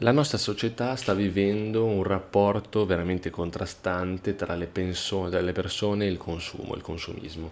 La nostra società sta vivendo un rapporto veramente contrastante tra le, persone e il consumo, il consumismo,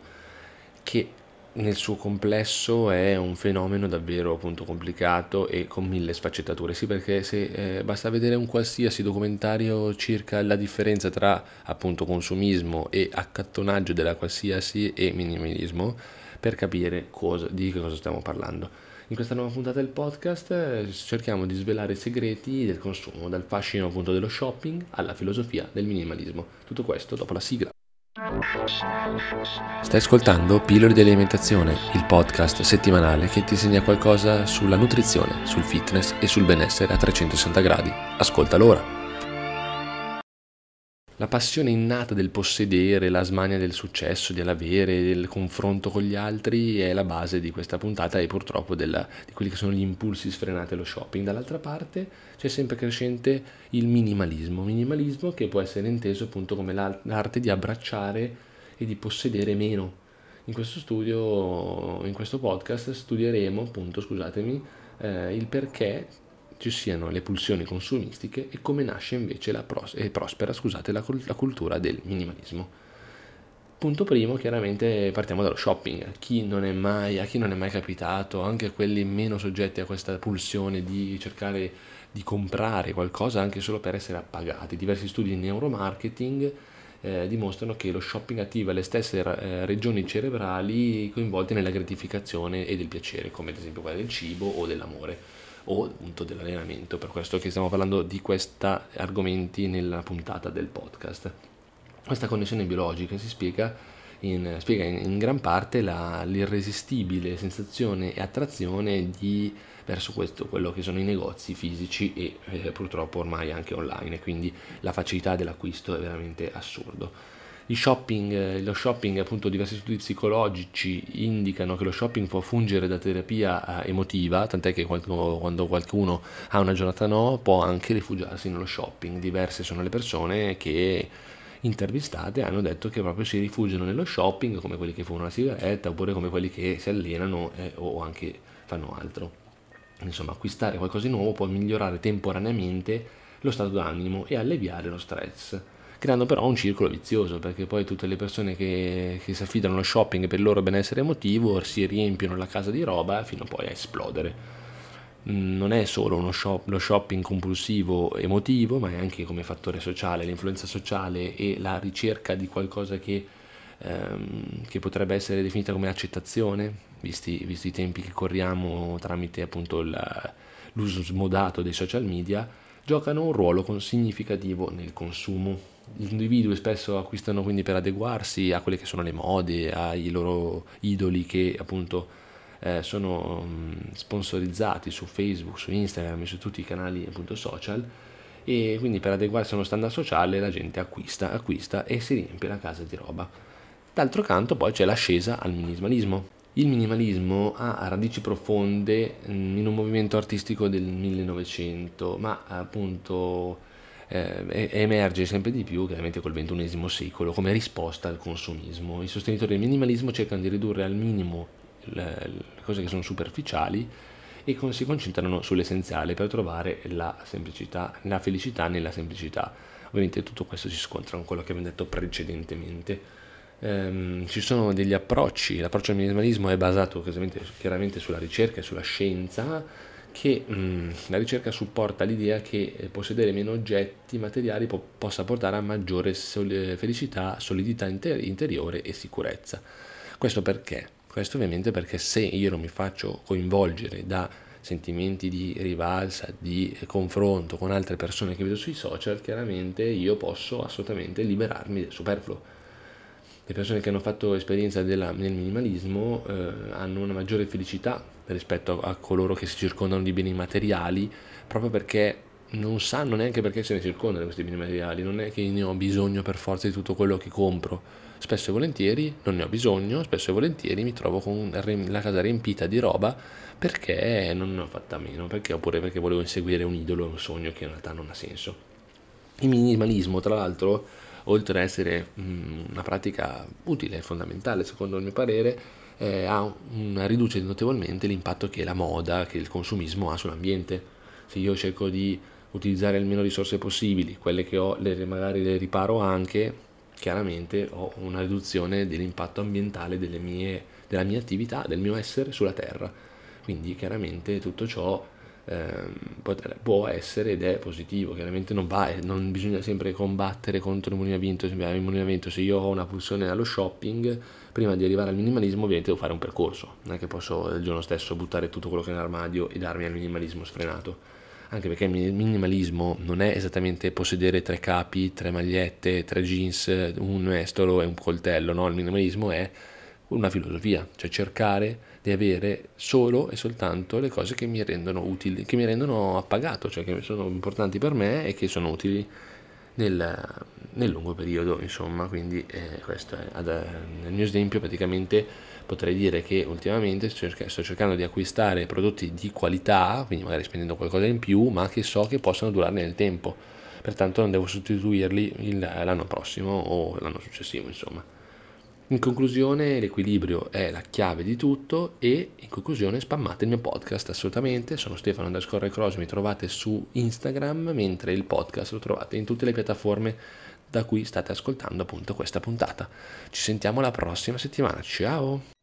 che nel suo complesso è un fenomeno davvero appunto complicato e con mille sfaccettature. Sì, perché se eh, basta vedere un qualsiasi documentario circa la differenza tra appunto consumismo e accattonaggio della qualsiasi e minimalismo per capire cosa, di che cosa stiamo parlando. In questa nuova puntata del podcast eh, cerchiamo di svelare i segreti del consumo, dal fascino appunto dello shopping alla filosofia del minimalismo. Tutto questo dopo la sigla. Stai ascoltando Pillole di alimentazione, il podcast settimanale che ti insegna qualcosa sulla nutrizione, sul fitness e sul benessere a 360 gradi. Ascoltalo ora! La passione innata del possedere, la smania del successo, dell'avere, del confronto con gli altri è la base di questa puntata e purtroppo della, di quelli che sono gli impulsi sfrenati allo shopping. Dall'altra parte c'è sempre crescente il minimalismo, minimalismo che può essere inteso appunto come l'arte di abbracciare e di possedere meno. In questo studio, in questo podcast studieremo appunto, scusatemi, eh, il perché ci siano le pulsioni consumistiche e come nasce invece la pros- e prospera scusate, la, la cultura del minimalismo. Punto primo, chiaramente partiamo dallo shopping. Chi non è mai, a chi non è mai capitato, anche quelli meno soggetti a questa pulsione di cercare di comprare qualcosa anche solo per essere appagati. Diversi studi di neuromarketing eh, dimostrano che lo shopping attiva le stesse eh, regioni cerebrali coinvolte nella gratificazione e del piacere, come ad esempio quella del cibo o dell'amore o appunto dell'allenamento, per questo che stiamo parlando di questi argomenti nella puntata del podcast. Questa connessione biologica si spiega in, spiega in, gran parte la, l'irresistibile sensazione e attrazione di, verso questo, quello che sono i negozi fisici e eh, purtroppo ormai anche online, quindi la facilità dell'acquisto è veramente assurdo. Shopping, eh, lo shopping, appunto, diversi studi psicologici indicano che lo shopping può fungere da terapia eh, emotiva, tant'è che quando, quando qualcuno ha una giornata no, può anche rifugiarsi nello shopping. Diverse sono le persone che intervistate hanno detto che proprio si rifugiano nello shopping, come quelli che fumano la sigaretta, oppure come quelli che si allenano eh, o anche fanno altro. Insomma, acquistare qualcosa di nuovo può migliorare temporaneamente lo stato d'animo e alleviare lo stress creando però un circolo vizioso perché poi tutte le persone che, che si affidano allo shopping per il loro benessere emotivo si riempiono la casa di roba fino poi a esplodere. Non è solo shop, lo shopping compulsivo emotivo, ma è anche come fattore sociale, l'influenza sociale e la ricerca di qualcosa che, ehm, che potrebbe essere definita come accettazione, visti, visti i tempi che corriamo tramite appunto il, l'uso smodato dei social media, giocano un ruolo significativo nel consumo gli individui spesso acquistano quindi per adeguarsi a quelle che sono le mode, ai loro idoli che appunto eh, sono mh, sponsorizzati su Facebook, su Instagram, su tutti i canali appunto social e quindi per adeguarsi a uno standard sociale la gente acquista, acquista e si riempie la casa di roba. D'altro canto poi c'è l'ascesa al minimalismo. Il minimalismo ha radici profonde in un movimento artistico del 1900, ma appunto eh, emerge sempre di più, chiaramente col XXI secolo, come risposta al consumismo. I sostenitori del minimalismo cercano di ridurre al minimo le, le cose che sono superficiali e con, si concentrano sull'essenziale per trovare la semplicità, la felicità nella semplicità. Ovviamente tutto questo si scontra con quello che abbiamo detto precedentemente. Um, ci sono degli approcci, l'approccio al minimalismo è basato chiaramente sulla ricerca e sulla scienza, che mh, la ricerca supporta l'idea che eh, possedere meno oggetti materiali po- possa portare a maggiore sol- felicità, solidità inter- interiore e sicurezza. Questo perché? Questo ovviamente perché se io non mi faccio coinvolgere da sentimenti di rivalsa, di confronto con altre persone che vedo sui social, chiaramente io posso assolutamente liberarmi del superfluo le persone che hanno fatto esperienza della, nel minimalismo eh, hanno una maggiore felicità rispetto a, a, coloro che si circondano di beni materiali, proprio perché non sanno neanche perché se ne circondano questi beni materiali, non è che ne ho bisogno per forza di tutto quello che compro, spesso e volentieri non ne ho bisogno, spesso e volentieri mi trovo con la casa riempita di roba perché non ne ho fatta meno, perché, oppure perché volevo inseguire un idolo, un sogno che in realtà non ha senso. Il minimalismo, tra l'altro, oltre ad essere mm, una pratica utile e fondamentale secondo il mio parere, eh, ha una, riduce notevolmente l'impatto che la moda, che il consumismo ha sull'ambiente. Se io cerco di utilizzare il meno risorse possibili, quelle che ho le, magari le riparo anche, chiaramente ho una riduzione dell'impatto ambientale mie, della mia attività, del mio essere sulla Terra. Quindi chiaramente tutto ciò eh, può essere ed è positivo, chiaramente non, va, non bisogna sempre combattere contro il mulino il mulino se io ho una pulsione allo shopping, prima di arrivare al minimalismo ovviamente devo fare un percorso, non è che posso il giorno stesso buttare tutto quello che è nell'armadio e darmi al minimalismo sfrenato anche perché il minimalismo non è esattamente possedere tre capi, tre magliette, tre jeans, un mestolo e un coltello, no? Il minimalismo è una filosofia, cioè cercare di avere solo e soltanto le cose che mi rendono utili, che mi rendono appagato, cioè che sono importanti per me e che sono utili nel, nel lungo periodo, insomma, quindi eh, questo è. Ad, nel mio esempio praticamente potrei dire che ultimamente sto cercando di acquistare prodotti di qualità, quindi magari spendendo qualcosa in più, ma che so che possano durare nel tempo, pertanto non devo sostituirli il, l'anno prossimo o l'anno successivo, insomma. In conclusione, l'equilibrio è la chiave di tutto e in conclusione spammate il mio podcast assolutamente. Sono Stefano underscore Cross, mi trovate su Instagram, mentre il podcast lo trovate in tutte le piattaforme da cui state ascoltando appunto questa puntata. Ci sentiamo la prossima settimana. Ciao!